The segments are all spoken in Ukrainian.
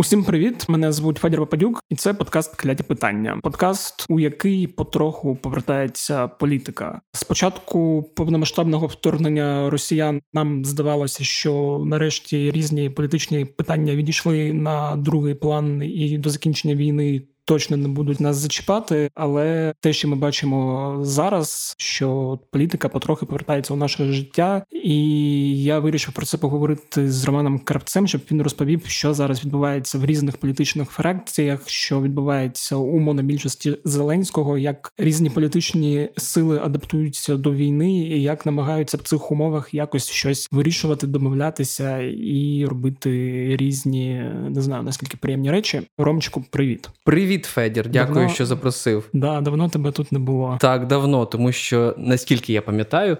Усім привіт! Мене звуть Федір Пападюк, і це подкаст Кляті питання. Подкаст, у який потроху повертається політика. Спочатку повномасштабного вторгнення росіян нам здавалося, що нарешті різні політичні питання відійшли на другий план, і до закінчення війни точно не будуть нас зачіпати, але те, що ми бачимо зараз, що політика потрохи повертається у наше життя, і я вирішив про це поговорити з Романом Кравцем, щоб він розповів, що зараз відбувається в різних політичних фракціях, що відбувається у монобільшості Зеленського, як різні політичні сили адаптуються до війни, і як намагаються в цих умовах якось щось вирішувати, домовлятися і робити різні, не знаю наскільки приємні речі. Ромчику, привіт, привіт. Привіт, Федір. Дякую, давно... що запросив. Да, давно тебе тут не було. Так, давно, тому що наскільки я пам'ятаю,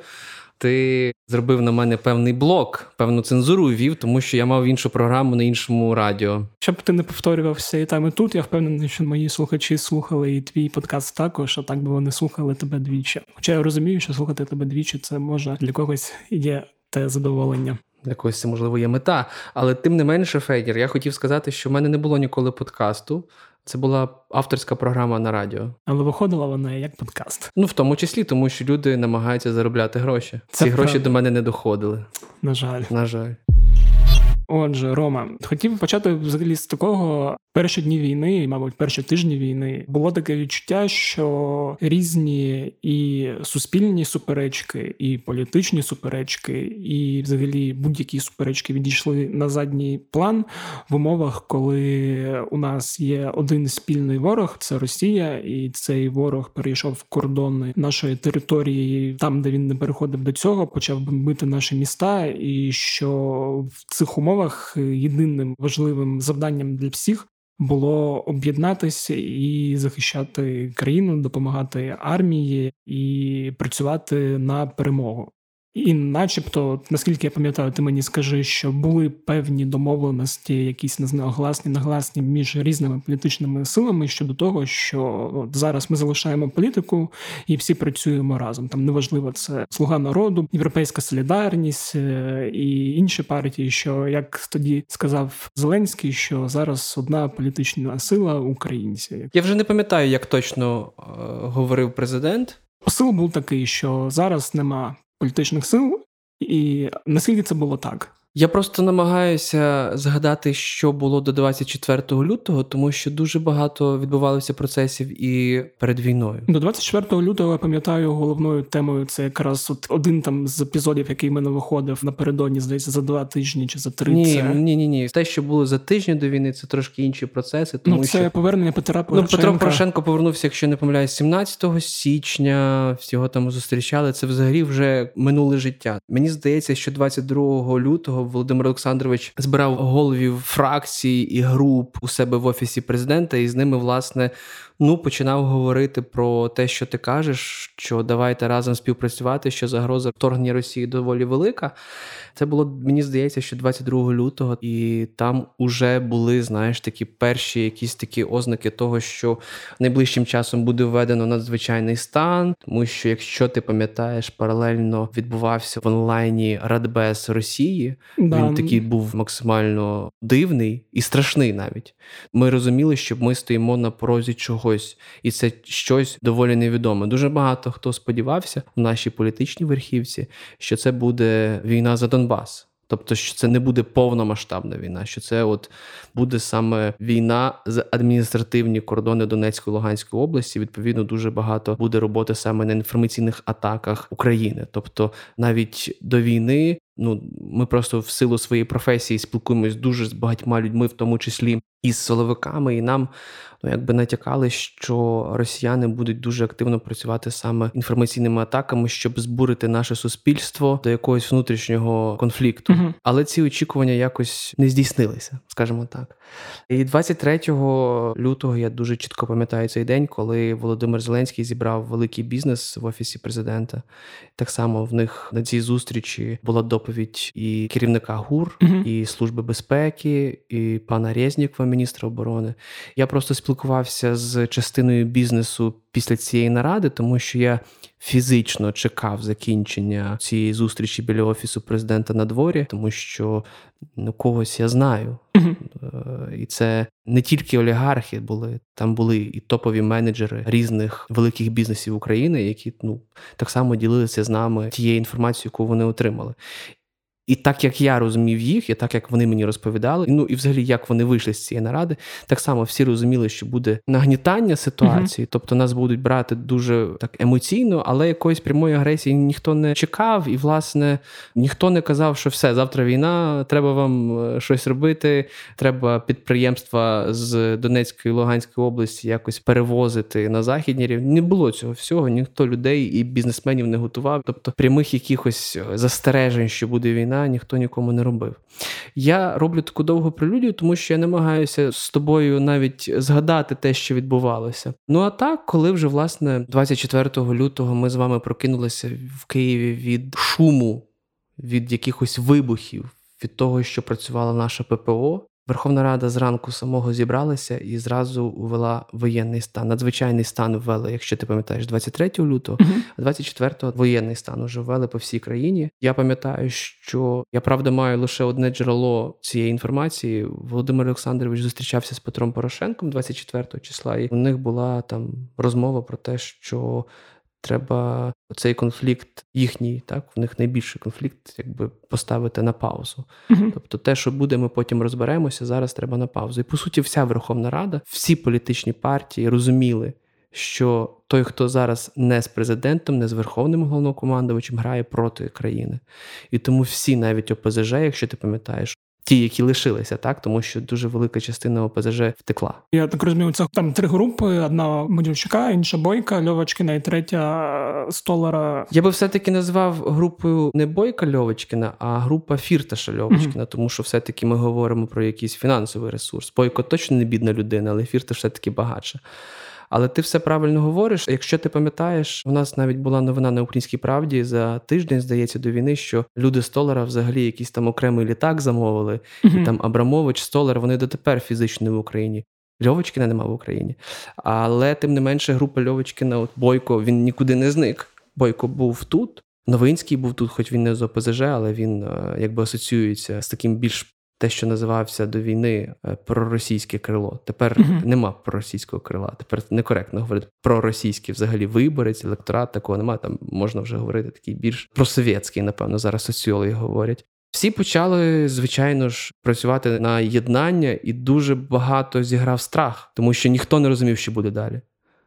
ти зробив на мене певний блок, певну цензуру ввів, тому що я мав іншу програму на іншому радіо. Щоб ти не повторювався і там і тут, я впевнений, що мої слухачі слухали і твій подкаст також, а так би вони слухали тебе двічі. Хоча я розумію, що слухати тебе двічі це може для когось є те задоволення. Для когось це можливо є мета, але тим не менше, Федір, я хотів сказати, що в мене не було ніколи подкасту. Це була авторська програма на радіо. Але виходила вона як подкаст. Ну, в тому числі, тому що люди намагаються заробляти гроші. Це Ці правда. гроші до мене не доходили. На жаль. На жаль. Отже, Рома, хотів почати взагалі з такого перші дні війни, мабуть, перші тижні війни. Було таке відчуття, що різні і суспільні суперечки, і політичні суперечки, і взагалі будь-які суперечки відійшли на задній план в умовах, коли у нас є один спільний ворог, це Росія, і цей ворог перейшов в кордони нашої території, там де він не переходив до цього, почав бомбити наші міста, і що в цих умовах умовах єдиним важливим завданням для всіх було об'єднатися і захищати країну, допомагати армії і працювати на перемогу. І, начебто, наскільки я пам'ятаю, ти мені скажи, що були певні домовленості, якісь не знаю, гласні, нагласні між різними політичними силами щодо того, що от зараз ми залишаємо політику і всі працюємо разом. Там неважливо, це слуга народу, європейська солідарність е, і інші партії. Що як тоді сказав Зеленський, що зараз одна політична сила українці? Я вже не пам'ятаю, як точно е- говорив президент. Посил був такий, що зараз нема політичних сил, і наскільки це було так? Я просто намагаюся згадати, що було до 24 лютого, тому що дуже багато відбувалося процесів і перед війною. До 24 лютого я пам'ятаю головною темою. Це якраз от один там з епізодів, який мене виходив напередодні, здається, за два тижні чи за три. Ні, це... ні, ні, ні. Те, що було за тиждень до війни, це трошки інші процеси. Тому ну, це що... повернення Петра Порошенка. Ну, Петро Порошенко повернувся, якщо не помиляюсь, 17 січня. Всього там зустрічали. Це взагалі вже минуле життя. Мені здається, що 22 лютого. Володимир Олександрович збирав головів фракцій і груп у себе в офісі президента, і з ними власне ну починав говорити про те, що ти кажеш, що давайте разом співпрацювати, що загроза вторгнення Росії доволі велика. Це було мені здається, що 22 лютого, і там уже були, знаєш, такі перші якісь такі ознаки того, що найближчим часом буде введено надзвичайний стан, тому що якщо ти пам'ятаєш, паралельно відбувався в онлайні Радбез Росії. Да. Він такий був максимально дивний і страшний навіть. Ми розуміли, що ми стоїмо на порозі чого чогось, і це щось доволі невідоме. Дуже багато хто сподівався в нашій політичній верхівці, що це буде війна за Донбас. Тобто, що це не буде повномасштабна війна, що це от буде саме війна з адміністративні кордони Донецької Луганської області. Відповідно, дуже багато буде роботи саме на інформаційних атаках України. Тобто, навіть до війни, ну ми просто в силу своєї професії спілкуємось дуже з багатьма людьми, в тому числі із силовиками, і нам ну якби натякали, що росіяни будуть дуже активно працювати саме інформаційними атаками, щоб збурити наше суспільство до якогось внутрішнього конфлікту. uh Але ці очікування якось не здійснилися, скажімо так. І 23 лютого я дуже чітко пам'ятаю цей день, коли Володимир Зеленський зібрав великий бізнес в офісі президента. Так само в них на цій зустрічі була доповідь і керівника ГУР, uh і служби безпеки, і пана Резнікова, міністра оборони. Я просто спілкувався з частиною бізнесу після цієї наради, тому що я фізично чекав закінчення цієї зустрічі біля офісу президента на дворі, тому що ну, когось я знаю. Е, І це не тільки олігархи були, там були і топові менеджери різних великих бізнесів України, які ну так само ділилися з нами тією інформацією, яку вони отримали. І так як я розумів їх, і так як вони мені розповідали, ну і взагалі як вони вийшли з цієї наради, так само всі розуміли, що буде нагнітання ситуації, тобто нас будуть брати дуже так емоційно, але якоїсь прямої агресії ніхто не чекав, і власне ніхто не казав, що все, завтра війна, треба вам е, щось робити, треба підприємства з Донецької Луганської області якось перевозити на західні рівні. Не було цього всього, ніхто людей і бізнесменів не готував. Тобто прямих якихось е, застережень, що буде війна, ніхто нікому не робив. Я роблю таку довгу прелюдію, тому що я намагаюся з тобою навіть згадати те, що відбувалося. Ну а так, коли вже власне 24 лютого ми з вами прокинулися в Києві від шуму, від якихось вибухів, від того, що працювала наша ППО. Верховна Рада зранку самого зібралася і зразу ввела воєнний стан. Надзвичайний стан ввели, якщо ти пам'ятаєш, 23 лютого, а 24-го воєнний стан уже ввели по всій країні. Я пам'ятаю, що я правда маю лише одне джерело цієї інформації. Володимир Олександрович зустрічався з Петром Порошенком 24 числа, і у них була там розмова про те, що треба цей конфлікт їхній, так в них найбільший конфлікт, якби поставити на паузу. Мгм. Тобто, те, що буде, ми потім розберемося. Зараз треба на паузу. І по суті, вся Верховна Рада, всі політичні партії розуміли, що той, хто зараз не з президентом, не з верховним головнокомандувачем, грає проти країни. І тому всі, навіть ОПЗЖ, якщо ти пам'ятаєш, ті, які лишилися, так тому що дуже велика частина ОПЗЖ втекла. Я так розумію, це там три групи: одна Медведчука, інша Бойка, Льовочкина і третя е, Столара. Я би все-таки назвав групою не Бойка Льовочкіна, а група Фірташа Льовочкіна, тому що все-таки ми говоримо про якийсь фінансовий ресурс. Бойко точно не бідна людина, але Фірташ все-таки багатша. Але ти все правильно говориш. Якщо ти пам'ятаєш, у нас навіть була новина на українській правді за тиждень, здається, до війни, що люди Столара взагалі якийсь там окремий літак замовили, Мгм. і там Абрамович, Столар, вони дотепер фізично не в Україні. Льовочкіна нема в Україні. Але тим не менше, група Льовочкіна, от Бойко, він нікуди не зник. Бойко був тут. Новинський був тут, хоч він не з ОПЗЖ, але він е, якби асоціюється з таким більш те, що називався до війни е, проросійське крило. Тепер Мгм. нема проросійського крила. Тепер некоректно говорити проросійський взагалі виборець, електорат такого немає. Там можна вже говорити такий більш просовєтський, напевно, зараз соціологи говорять. Всі почали, звичайно ж, працювати на єднання, і дуже багато зіграв страх, тому що ніхто не розумів, що буде далі.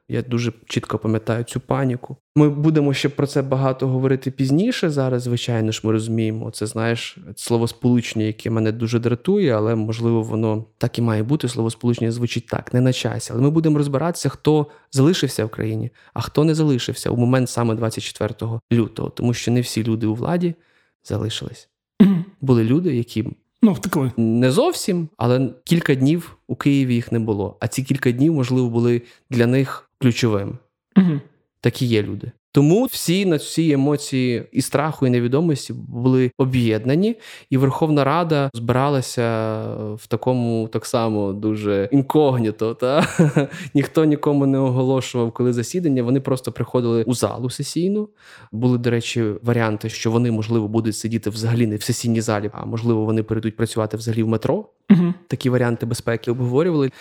Я дуже чітко пам'ятаю цю паніку. Ми будемо ще про це багато говорити пізніше. Зараз, звичайно ж, ми розуміємо. Це знаєш словосполучення, яке мене дуже дратує, але можливо воно так і має бути. Словосполучення звучить так, не на часі. Але ми будемо розбиратися, хто залишився в країні, а хто не залишився у момент саме 24 лютого, тому що не всі люди у владі залишились. Були люди, які Ну, втекли. не зовсім, але кілька днів у Києві їх не було. А ці кілька днів, можливо, були для них ключовим. Угу. Такі є люди. Тому всі на ці емоції і страху, і невідомості були об'єднані, і Верховна Рада збиралася в такому так само дуже інкогніто. Та ніхто нікому не оголошував, коли засідання. Вони просто приходили у залу сесійну. Були, до речі, варіанти, що вони можливо будуть сидіти взагалі не в сесійній залі, а можливо, вони перейдуть працювати взагалі в метро. Мгм. Такі варіанти безпеки обговорювали.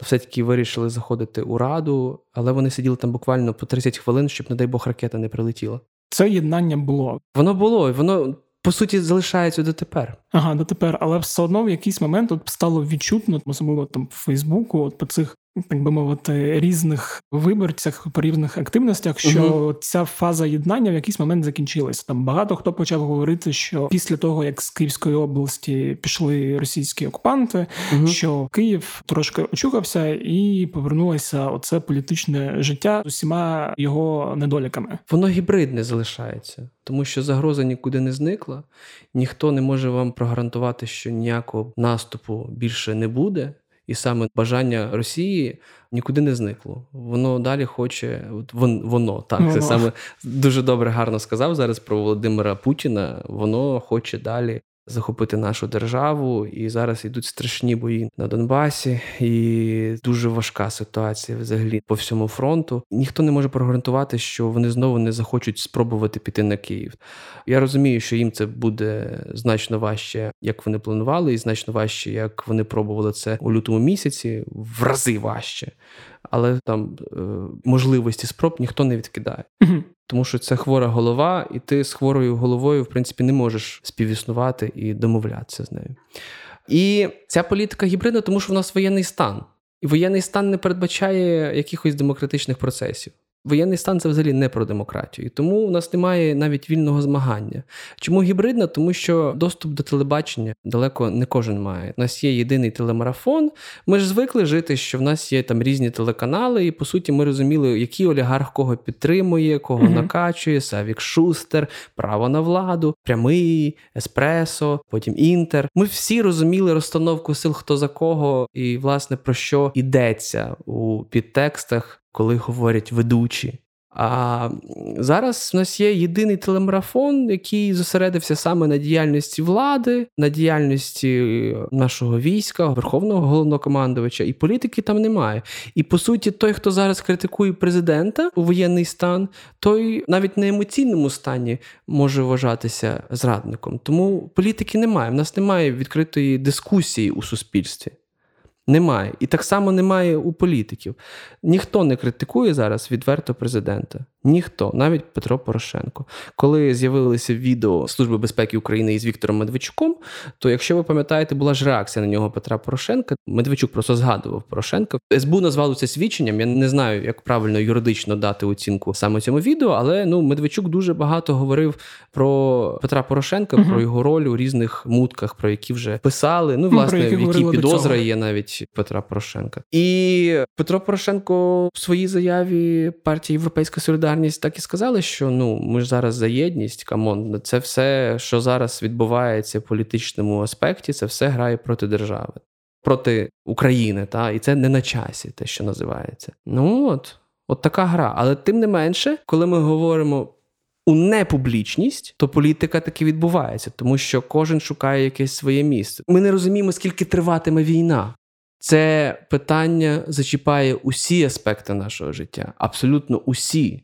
Все-таки вирішили заходити у раду, але вони сиділи там буквально по 30 хвилин, щоб, не дай Бог, ракета не прилетіла. Це єднання було. Воно було, і воно по суті залишається дотепер. Ага, дотепер, але все одно в якийсь момент от стало відчутно, особливо там в Фейсбуку, от по цих, так би мовити, різних виборцях, по різних активностях, що ця фаза єднання в якийсь момент закінчилася. Там багато хто почав говорити, що після того, як з Київської області пішли російські окупанти, Угу. що Київ трошки очухався і повернулося оце політичне життя з усіма його недоліками. Воно гібридне залишається, тому що загроза нікуди не зникла. Ніхто не може вам прогарантувати, що ніякого наступу більше не буде. І саме бажання Росії нікуди не зникло. Воно далі хоче, от вон, воно так. Це саме дуже добре, гарно сказав зараз про Володимира Путіна. Воно хоче далі захопити нашу державу. І зараз йдуть страшні бої на Донбасі, і дуже важка ситуація взагалі по всьому фронту. Ніхто не може прогарантувати, що вони знову не захочуть спробувати піти на Київ. Я розумію, що їм це буде значно важче, як вони планували, і значно важче, як вони пробували це у лютому місяці, в рази важче. Але там е, можливості спроб ніхто не відкидає. Тому що це хвора голова, і ти з хворою головою, в принципі, не можеш співіснувати і домовлятися з нею. І ця політика гібридна, тому що в нас воєнний стан. І воєнний стан не передбачає якихось демократичних процесів. Воєнний стан це взагалі не про демократію, тому у нас немає навіть вільного змагання. Чому гібридна? Тому що доступ до телебачення далеко не кожен має. У нас є єдиний телемарафон. Ми ж звикли жити, що в нас є там різні телеканали, і по суті ми розуміли, який олігарх кого підтримує, кого mm-hmm. накачує, Савік Шустер, право на владу, прямий, еспресо, потім інтер. Ми всі розуміли розстановку сил, хто за кого, і власне про що йдеться у підтекстах коли говорять ведучі. А зараз в нас є єдиний телемарафон, який зосередився саме на діяльності влади, на діяльності нашого війська, верховного головнокомандувача, і політики там немає. І по суті, той, хто зараз критикує президента у воєнний стан, той навіть на емоційному стані може вважатися зрадником. Тому політики немає. В нас немає відкритої дискусії у суспільстві. Немає. І так само немає у політиків. Ніхто не критикує зараз відверто президента. Ніхто, навіть Петро Порошенко. Коли з'явилися відео Служби безпеки України із Віктором Медведчуком, то якщо ви пам'ятаєте, була ж реакція на нього Петра Порошенка. Медведчук просто згадував Порошенка. СБУ назвало це свідченням. Я не знаю, як правильно юридично дати оцінку саме цьому відео, але ну Медведчук дуже багато говорив про Петра Порошенка, угу. про його роль у різних мутках, про які вже писали. Ну, власне, які в якій підозра є навіть Петра Порошенка. І Петро Порошенко в своїй заяві партії Європейська Солідарність солідарність так і сказали, що ну ми ж зараз за єдність, come on, це все, що зараз відбувається в політичному аспекті, це все грає проти держави, проти України. Та І це не на часі, те, що називається. Ну от, от така гра. Але тим не менше, коли ми говоримо. У непублічність, то політика таки відбувається, тому що кожен шукає якесь своє місце. Ми не розуміємо, скільки триватиме війна. Це питання зачіпає усі аспекти нашого життя, абсолютно усі.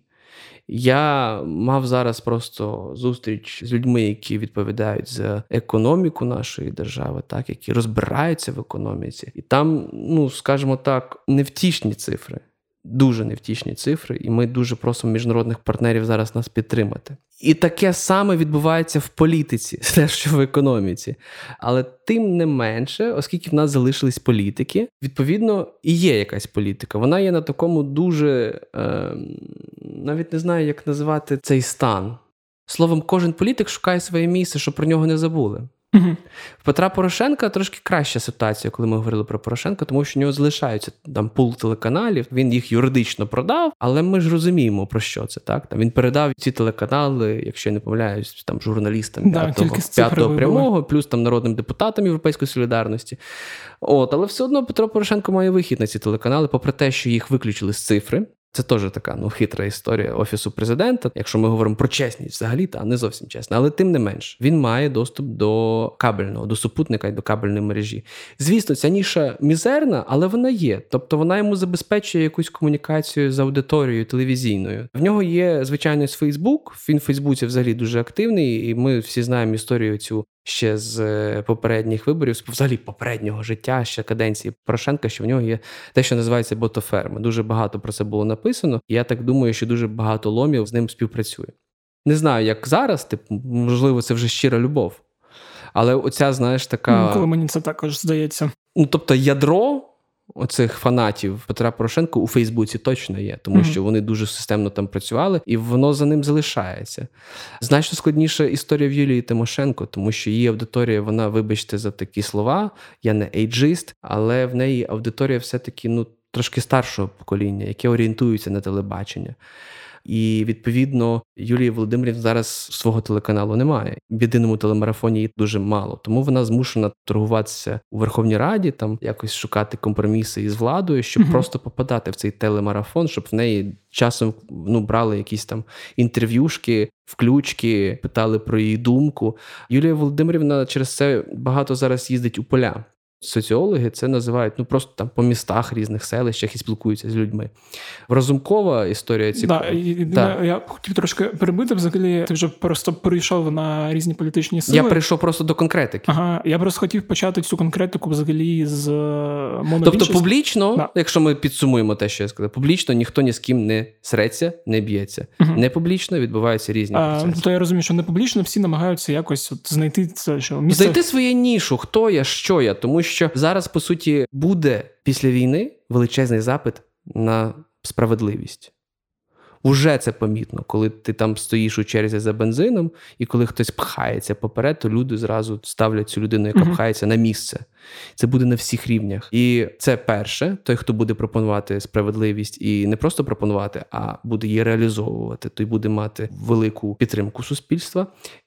Я мав зараз просто зустріч з людьми, які відповідають за економіку нашої держави, так які розбираються в економіці, і там, ну скажімо так, невтішні цифри дуже невтішні цифри, і ми дуже просимо міжнародних партнерів зараз нас підтримати. І таке саме відбувається в політиці, те, що в економіці. Але тим не менше, оскільки в нас залишились політики, відповідно і є якась політика. Вона є на такому дуже е, навіть не знаю, як називати цей стан. Словом, кожен політик шукає своє місце, щоб про нього не забули. Угу. Петра Порошенка трошки краща ситуація, коли ми говорили про Порошенка, тому що у нього залишаються там пул телеканалів. Він їх юридично продав, але ми ж розуміємо про що це. Так там він передав ці телеканали, якщо я не помиляюсь, там журналістам да, п'ятого, п'ятого прямого, плюс там народним депутатам Європейської солідарності. От, але все одно Петро Порошенко має вихід на ці телеканали, попри те, що їх виключили з цифри. Це теж така ну хитра історія офісу президента. Якщо ми говоримо про чесність, взагалі та не зовсім чесна, але тим не менш він має доступ до кабельного, до супутника і до кабельної мережі. Звісно, ця ніша мізерна, але вона є. Тобто вона йому забезпечує якусь комунікацію з аудиторією телевізійною. В нього є звичайно Фейсбук. Він в Фейсбуці взагалі дуже активний, і ми всі знаємо історію цю ще з е, попередніх виборів, взагалі попереднього життя, ще каденції Порошенка, що в нього є те, що називається ботоферми. Дуже багато про це було написано. І я так думаю, що дуже багато ломів з ним співпрацює. Не знаю, як зараз, типу, можливо, це вже щира любов. Але оця, знаєш, така. Ну, коли мені це також здається. Ну, тобто, ядро оцих фанатів Петра Порошенка у Фейсбуці точно є, тому mm-hmm. що вони дуже системно там працювали, і воно за ним залишається. Значно складніша історія в Юлії Тимошенко, тому що її аудиторія, вона, вибачте, за такі слова. Я не ейджист, але в неї аудиторія все-таки ну, трошки старшого покоління, яке орієнтується на телебачення. І відповідно Юлії Володимирівні зараз свого телеканалу немає. В єдиному телемарафоні її дуже мало. Тому вона змушена торгуватися у Верховній Раді, там якось шукати компроміси із владою, щоб mm просто попадати в цей телемарафон, щоб в неї часом ну брали якісь там інтерв'юшки, включки, питали про її думку. Юлія Володимирівна через це багато зараз їздить у поля соціологи це називають ну просто там по містах різних селищах і спілкуються з людьми. Розумкова історія цікава. Да, да. Я хотів трошки перебити. Взагалі, ти вже просто перейшов на різні політичні сили. Я перейшов просто до конкретики. Ага, я просто хотів почати цю конкретику взагалі з е, монобільшості. Тобто, публічно, да. якщо ми підсумуємо те, що я сказав, публічно ніхто ні з ким не среться, не б'ється. Угу. Не публічно відбуваються різні а, процеси. То я розумію, що не публічно всі намагаються якось от знайти це, що місце... знайти своє нішу, хто я, що я, тому що що зараз по суті буде після війни величезний запит на справедливість. Уже це помітно, коли ти там стоїш у черзі за бензином, і коли хтось пхається поперед, то люди зразу ставлять цю людину, яка uh-huh. пхається на місце. Це буде на всіх рівнях. І це перше, той, хто буде пропонувати справедливість і не просто пропонувати, а буде її реалізовувати, той буде мати велику підтримку суспільства.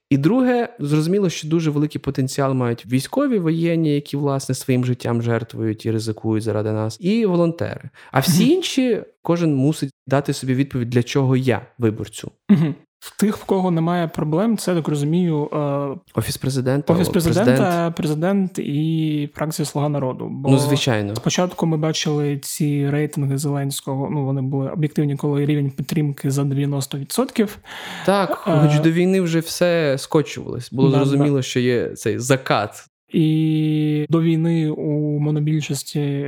І друге, зрозуміло, що дуже великий потенціал мають військові воєнні, які власне своїм життям жертвують і ризикують заради нас, і волонтери. А всі інші кожен мусить дати собі відповідь, для чого я виборцю. В тих, в кого немає проблем, це так розумію. Е, офіс президента, офіс президента, президент. президент і фракція Слуга народу. Бо ну, звичайно, спочатку ми бачили ці рейтинги Зеленського. Ну вони були об'єктивні, коли рівень підтримки за 90%. Так, а, е, хоч до війни вже все скочувалось. Було да, зрозуміло, да. що є цей закат і до війни у монобільшості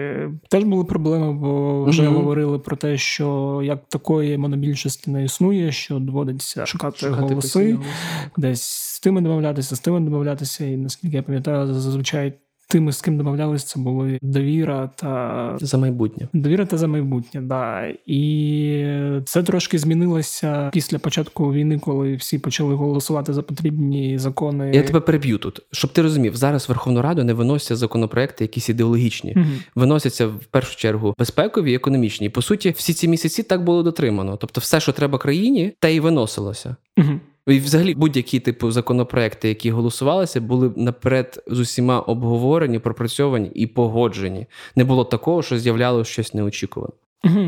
теж були проблеми, бо вже mm-hmm. говорили про те, що як такої монобільшості не існує, що доводиться шукати, шукати голоси, десь з тими домовлятися, з тими домовлятися. І наскільки я пам'ятаю, зазвичай тими, з ким домовлялися, це були довіра та за майбутнє. Довіра та за майбутнє, да. І це трошки змінилося після початку війни, коли всі почали голосувати за потрібні закони. Я тебе переб'ю тут, щоб ти розумів, зараз в Верховну Раду не виносяться законопроекти, якісь ідеологічні, угу. виносяться в першу чергу безпекові і економічні. І, по суті, всі ці місяці так було дотримано. Тобто, все, що треба країні, те й виносилося. Угу. І взагалі будь-які типу законопроекти, які голосувалися, були наперед з усіма обговорені, пропрацьовані і погоджені. Не було такого, що з'являлося щось неочікуване.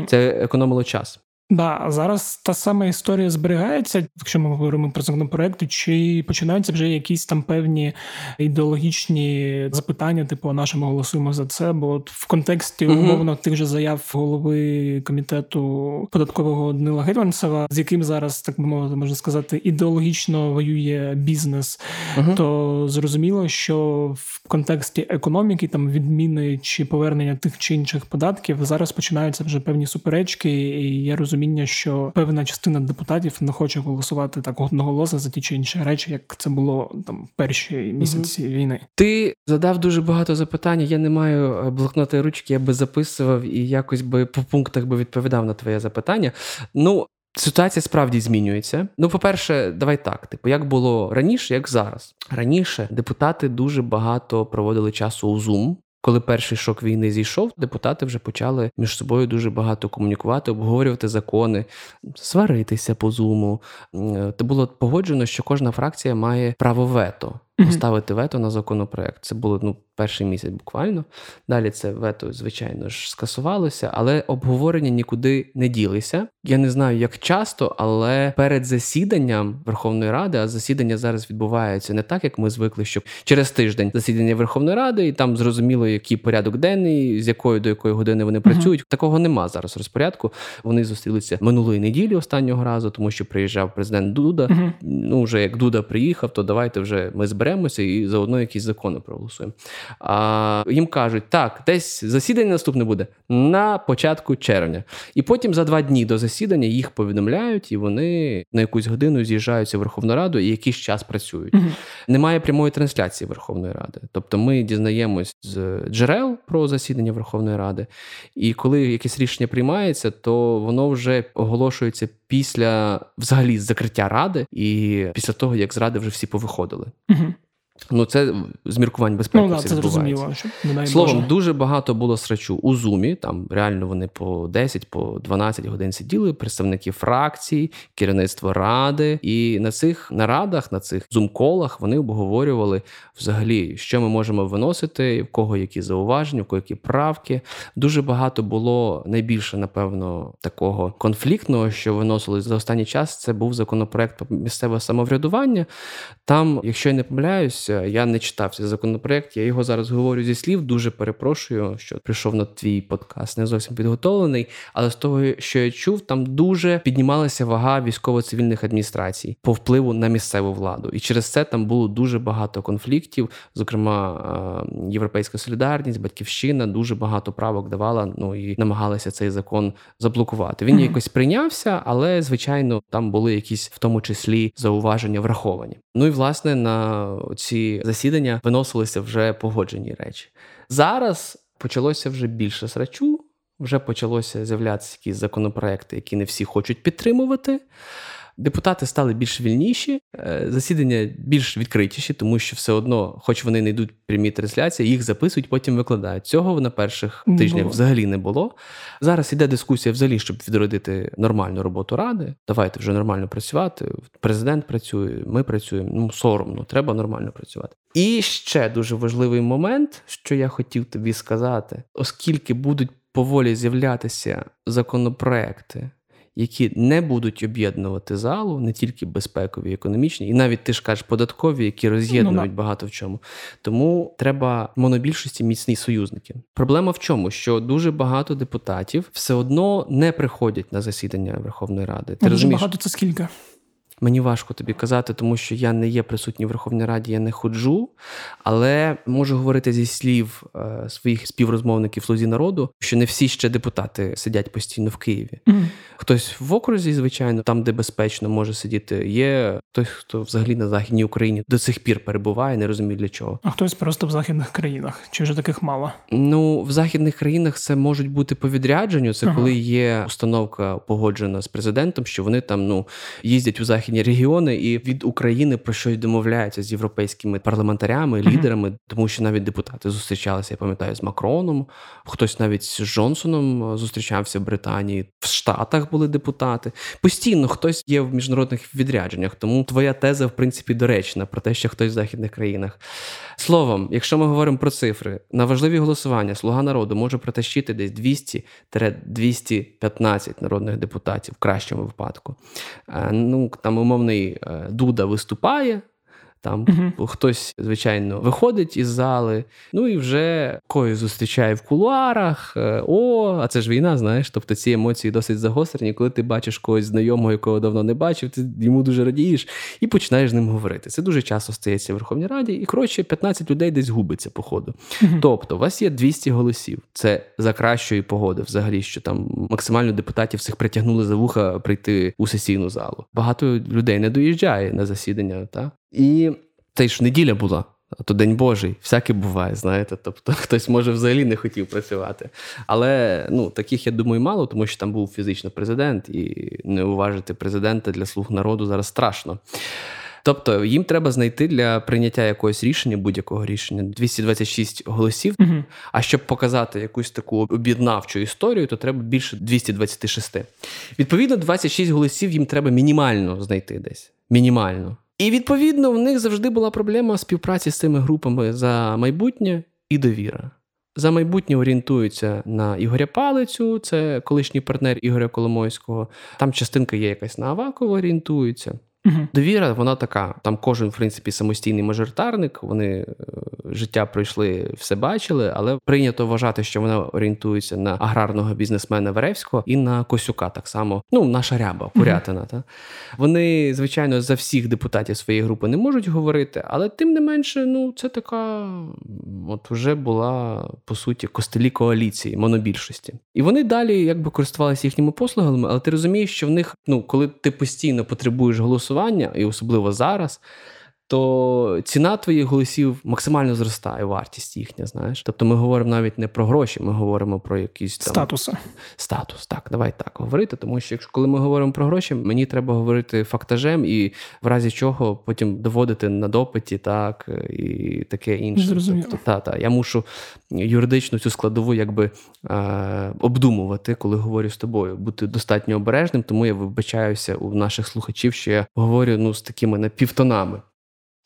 Це економило час. Да, зараз та сама історія зберігається, якщо ми говоримо про законопроекти, чи починаються вже якісь там певні ідеологічні запитання, типу а нашому голосуємо за це. Бо от в контексті умовно тих же заяв голови комітету податкового Данила Гетьманцева, з яким зараз так би мовити, можна сказати, ідеологічно воює бізнес, uh то зрозуміло, що в контексті економіки, там відміни чи повернення тих чи інших податків, зараз починаються вже певні суперечки, і я розумію розуміння, що певна частина депутатів не хоче голосувати так одноголосно за ті чи інші речі, як це було там перші місяці угу. війни. Ти задав дуже багато запитань. Я не маю е, блокноти ручки, я би записував і якось би по пунктах би відповідав на твоє запитання. Ну. Ситуація справді змінюється. Ну, по-перше, давай так. Типу, як було раніше, як зараз. Раніше депутати дуже багато проводили часу у Zoom, коли перший шок війни зійшов, депутати вже почали між собою дуже багато комунікувати, обговорювати закони, сваритися по зуму. Це було погоджено, що кожна фракція має право вето поставити вето на законопроект. Це було ну перший місяць буквально. Далі це вето, звичайно ж, скасувалося, але обговорення нікуди не ділися. Я не знаю, як часто, але перед засіданням Верховної Ради, а засідання зараз відбувається не так, як ми звикли, що через тиждень засідання Верховної Ради, і там зрозуміло, який порядок денний, з якої до якої години вони працюють. Uh-huh. Такого нема зараз розпорядку. Вони зустрілися минулої неділі останнього разу, тому що приїжджав президент Дуда. Uh-huh. Ну вже як Дуда приїхав, то давайте вже ми зберемося і заодно якісь закони проголосуємо. А їм кажуть, так, десь засідання наступне буде на початку червня. І потім за два дні до засідання їх повідомляють, і вони на якусь годину з'їжджаються в Верховну Раду і якийсь час працюють. Угу. Немає прямої трансляції Верховної Ради. Тобто ми дізнаємось з джерел про засідання Верховної Ради, і коли якесь рішення приймається, то воно вже оголошується після взагалі закриття ради і після того, як з ради вже всі повиходили. Угу. Ну, це з міркувань безпеки. Ну, все це зрозуміло. Не Словом, Боже. дуже багато було срачу у Зумі. Там реально вони по 10, по 12 годин сиділи, представники фракцій, керівництво ради. І на цих нарадах, на цих зум-колах вони обговорювали взагалі, що ми можемо виносити, в кого які зауваження, в кого які правки. Дуже багато було найбільше, напевно, такого конфліктного, що виносили за останній час. Це був законопроект про місцеве самоврядування. Там, якщо я не помиляюся, я не читав цей законопроект. Я його зараз говорю зі слів. Дуже перепрошую, що прийшов на твій подкаст, не зовсім підготовлений. Але з того, що я чув, там дуже піднімалася вага військово-цивільних адміністрацій по впливу на місцеву владу, і через це там було дуже багато конфліктів. Зокрема, е, Європейська солідарність, батьківщина дуже багато правок давала. Ну і намагалася цей закон заблокувати. Він якось прийнявся, але звичайно там були якісь в тому числі зауваження враховані. Ну і власне на ці засідання виносилися вже погоджені речі. Зараз почалося вже більше срачу. Вже почалося з'являтися якісь законопроекти, які не всі хочуть підтримувати. Депутати стали більш вільніші, е, засідання більш відкритіші, тому що все одно, хоч вони не йдуть прямі трансляції, їх записують, потім викладають. Цього на перших тижнях взагалі не було. Зараз іде дискусія взагалі, щоб відродити нормальну роботу ради. Давайте вже нормально працювати. Президент працює, ми працюємо. Ну соромно, треба нормально працювати. І ще дуже важливий момент, що я хотів тобі сказати, оскільки будуть поволі з'являтися законопроекти які не будуть об'єднувати залу, не тільки безпекові, економічні, і навіть ти ж кажеш податкові, які роз'єднують Ну, да. багато в чому. Тому треба монобільшості міцні союзники. Проблема в чому? Що дуже багато депутатів все одно не приходять на засідання Верховної Ради. Ти Ну, дуже розумієш? багато це скільки? Мені важко тобі казати, тому що я не є присутній в Верховній Раді, я не ходжу, але можу говорити зі слів е, своїх співрозмовників слузі народу, що не всі ще депутати сидять постійно в Києві. Мгм. Хтось в окрузі, звичайно, там, де безпечно може сидіти. Є хтось, хто взагалі на західній Україні до цих пір перебуває, не розуміє для чого. А хтось просто в західних країнах. Чи вже таких мало? Ну, в західних країнах це можуть бути по відрядженню. Це Ага. коли є установка погоджена з президентом, що вони там ну їздять у західні регіони і від України про щось домовляються з європейськими парламентарями, лідерами, тому що навіть депутати зустрічалися, я пам'ятаю, з Макроном. Хтось навіть з Джонсоном е, зустрічався в Британії. В Штатах були депутати. Постійно хтось є в міжнародних відрядженнях. Тому твоя теза, в принципі, доречна про те, що хтось в західних країнах. Словом, якщо ми говоримо про цифри, на важливі голосування Слуга народу може протащити десь 200-215 народних депутатів в кращому випадку. Е, Ну, там умовний е, Дуда виступає. Там Мгм. хтось, звичайно, виходить із зали, ну і вже когось зустрічає в кулуарах. е, О, а це ж війна, знаєш. Тобто ці емоції досить загострені. Коли ти бачиш когось знайомого, якого давно не бачив, ти йому дуже радієш і починаєш з ним говорити. Це дуже часто стається в Верховній Раді, і коротше, 15 людей десь губиться по ходу. Мгм. Тобто, у вас є 200 голосів. Це за кращої погоди, взагалі, що там максимально депутатів всіх притягнули за вуха прийти у сесійну залу. Багато людей не доїжджає на засідання, та і це ж неділя була. А то День Божий, всяке буває, знаєте. Тобто хтось може взагалі не хотів працювати. Але ну таких я думаю мало, тому що там був фізично президент, і не уважити президента для слуг народу зараз страшно. Тобто їм треба знайти для прийняття якогось рішення, будь-якого рішення 226 голосів. Мгм. А щоб показати якусь таку об'єднавчу історію, то треба більше 226. Відповідно, 26 голосів їм треба мінімально знайти десь. Мінімально. І відповідно в них завжди була проблема співпраці з цими групами за майбутнє і довіра. За майбутнє орієнтуються на Ігоря Палицю, це колишній партнер Ігоря Коломойського. Там частинка є якась на Авакова орієнтується. Мгм. Довіра, вона така. Там кожен, в принципі, самостійний мажоритарник. Вони е, життя пройшли, все бачили, але прийнято вважати, що вона орієнтується на аграрного бізнесмена Веревського і на Косюка, так само. Ну, наша ряба, курятина. Та вони, звичайно, за всіх депутатів своєї групи не можуть говорити, але тим не менше, ну це така, от вже була по суті костелі коаліції, монобільшості. І вони далі якби користувалися їхніми послугами, але ти розумієш, що в них, ну, коли ти постійно потребуєш голосування, і особливо зараз. То ціна твоїх голосів максимально зростає, вартість їхня. Знаєш, тобто ми говоримо навіть не про гроші, ми говоримо про якісь там... статуси. Статус, так, давай так говорити. Тому що якщо коли ми говоримо про гроші, мені треба говорити фактажем і в разі чого потім доводити на допиті, так і таке інше. Зрозуміло. Тобто, та, та, я мушу юридичну цю складову якби е, обдумувати, коли говорю з тобою, бути достатньо обережним, тому я вибачаюся у наших слухачів, що я говорю ну з такими напівтонами.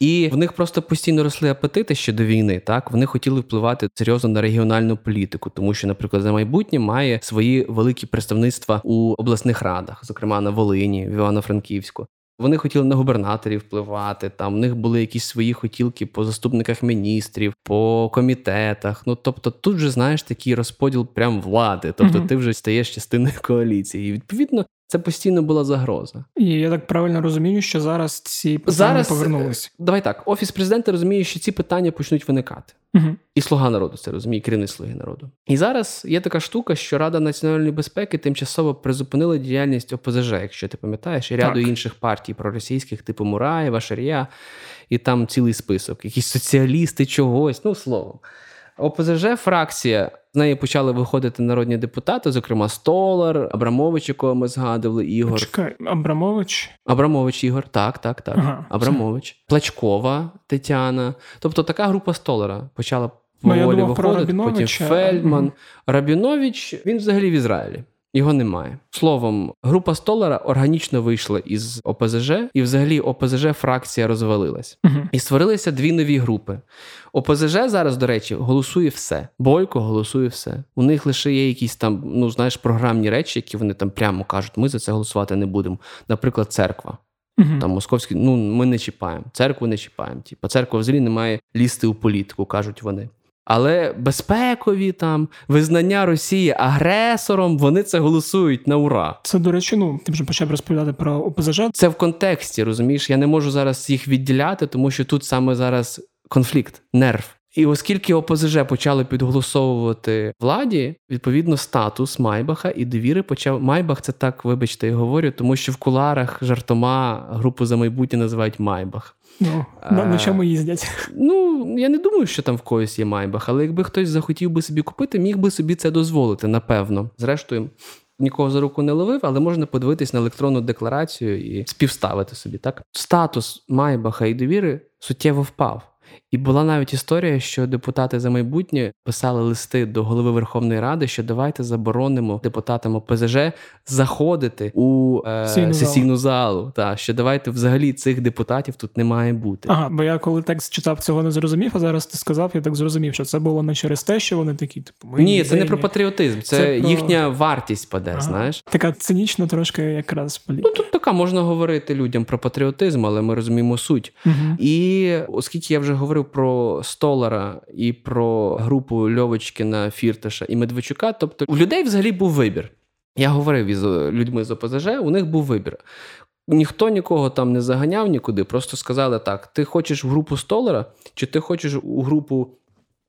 І в них просто постійно росли апетити ще до війни. Так вони хотіли впливати серйозно на регіональну політику, тому що, наприклад, за майбутнє має свої великі представництва у обласних радах, зокрема на Волині, в Івано-Франківську. Вони хотіли на губернаторів впливати. Там в них були якісь свої хотілки по заступниках міністрів, по комітетах. Ну тобто, тут же знаєш такий розподіл прям влади. Тобто, uh ти вже стаєш частиною коаліції. І відповідно це постійно була загроза. І я так правильно розумію, що зараз ці питання зараз, повернулися. Давай так, офіс президента розуміє, що ці питання почнуть виникати. Угу. І слуга народу це розуміє, керівник слуги народу. І зараз є така штука, що Рада національної безпеки тимчасово призупинила діяльність ОПЗЖ, якщо ти пам'ятаєш, і ряду так. інших партій проросійських, типу Мураєва, Шарія, і там цілий список, якісь соціалісти чогось, ну словом. ОПЗЖ фракція з неї почали виходити народні депутати, зокрема Столар, Абрамович, якого ми згадували, Ігор. Чекай, Абрамович? Абрамович Ігор, так, так, так. Ага, Абрамович, це... Плачкова Тетяна. Тобто така група Столара почала ну, поволі виходити. Потім Фельдман. Угу. Рабінович, він взагалі в Ізраїлі. Його немає. Словом, група Столара органічно вийшла із ОПЗЖ, і взагалі ОПЗЖ фракція розвалилась. uh І створилися дві нові групи. ОПЗЖ зараз, до речі, голосує все. Бойко голосує все. У них лише є якісь там, ну знаєш, програмні речі, які вони там прямо кажуть, ми за це голосувати не будемо. Наприклад, церква. uh Там московські, ну ми не чіпаємо, церкву не чіпаємо. Типа церква взагалі не має лізти у політику, кажуть вони. Але безпекові там визнання Росії агресором, вони це голосують на ура. Це до речі, ну ти вже почав розповідати про ОПЗЖ. Це в контексті, розумієш? Я не можу зараз їх відділяти, тому що тут саме зараз конфлікт, нерв. І оскільки ОПЗЖ почали підголосовувати владі, відповідно, статус Майбаха і довіри почав. Майбах це так, вибачте, я говорю, тому що в куларах жартома групу за майбутнє називають Майбах. Ну, на, на чому їздять? Ну, я не думаю, що там в когось є Майбах, але якби хтось захотів би собі купити, міг би собі це дозволити, напевно. Зрештою, нікого за руку не ловив, але можна подивитись на електронну декларацію і співставити собі. Так, статус Майбаха і довіри суттєво впав. І була навіть історія, що депутати за майбутнє писали листи до голови Верховної Ради, що давайте заборонимо депутатам ОПЗЖ заходити у е, сесійну залу. Та що давайте взагалі цих депутатів тут не має бути. Ага, бо я коли текст читав, цього не зрозумів. А зараз ти сказав, я так зрозумів, що це було не через те, що вони такі, типу, ми ні, це не про патріотизм, це, це про... їхня вартість паде. Ага. Знаєш, така цинічна трошки якраз політика. Ну тут така можна говорити людям про патріотизм, але ми розуміємо суть. Угу. І оскільки я вже говорив про Столара і про групу Льовочкіна, Фірташа і Медведчука. Тобто у людей взагалі був вибір. Я говорив із людьми з ОПЗЖ, у них був вибір. Ніхто нікого там не заганяв нікуди, просто сказали так: ти хочеш в групу Столара, чи ти хочеш у групу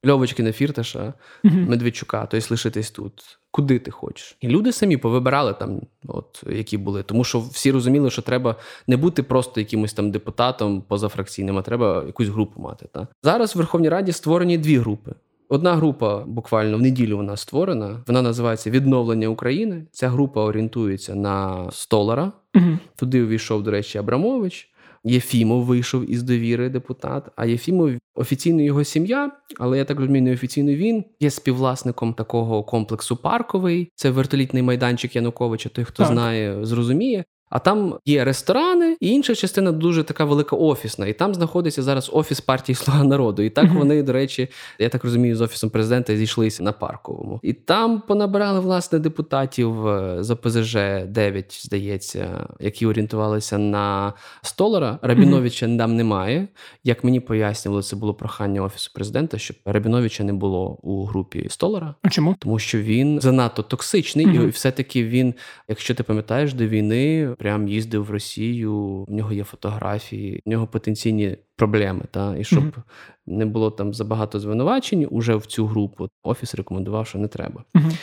Льовочкіна Фірташа, uh Медведчука, тобто лишитись тут. Куди ти хочеш? І люди самі повибирали там, от які були. Тому що всі розуміли, що треба не бути просто якимось там депутатом позафракційним, а треба якусь групу мати. Та? Зараз в Верховній Раді створені дві групи. Одна група буквально в неділю вона створена. Вона називається Відновлення України. Ця група орієнтується на столара. Туди увійшов, до речі, Абрамович. Єфімов вийшов із довіри депутат. А Єфімов офіційно його сім'я, але я так розумію, не офіційно він є співвласником такого комплексу парковий. Це вертолітний майданчик Януковича. Той, хто так. знає, зрозуміє. А там є ресторани, і інша частина дуже така велика офісна. І там знаходиться зараз офіс партії Слуга народу. І так вони, до речі, я так розумію, з офісом президента зійшлися на парковому. І там понабирали власне депутатів е, з ОПЗЖ 9, здається, які орієнтувалися на Столара. Рабіновича там немає. Як мені пояснювали, це було прохання офісу президента, щоб Рабіновича не було у групі Столара. А чому? Тому що він занадто токсичний, і все-таки він, якщо ти пам'ятаєш, до війни прям їздив в Росію. В нього є фотографії, в нього потенційні проблеми. Та і щоб mm-hmm. не було там забагато звинувачень, уже в цю групу офіс рекомендував, що не треба. Mm-hmm.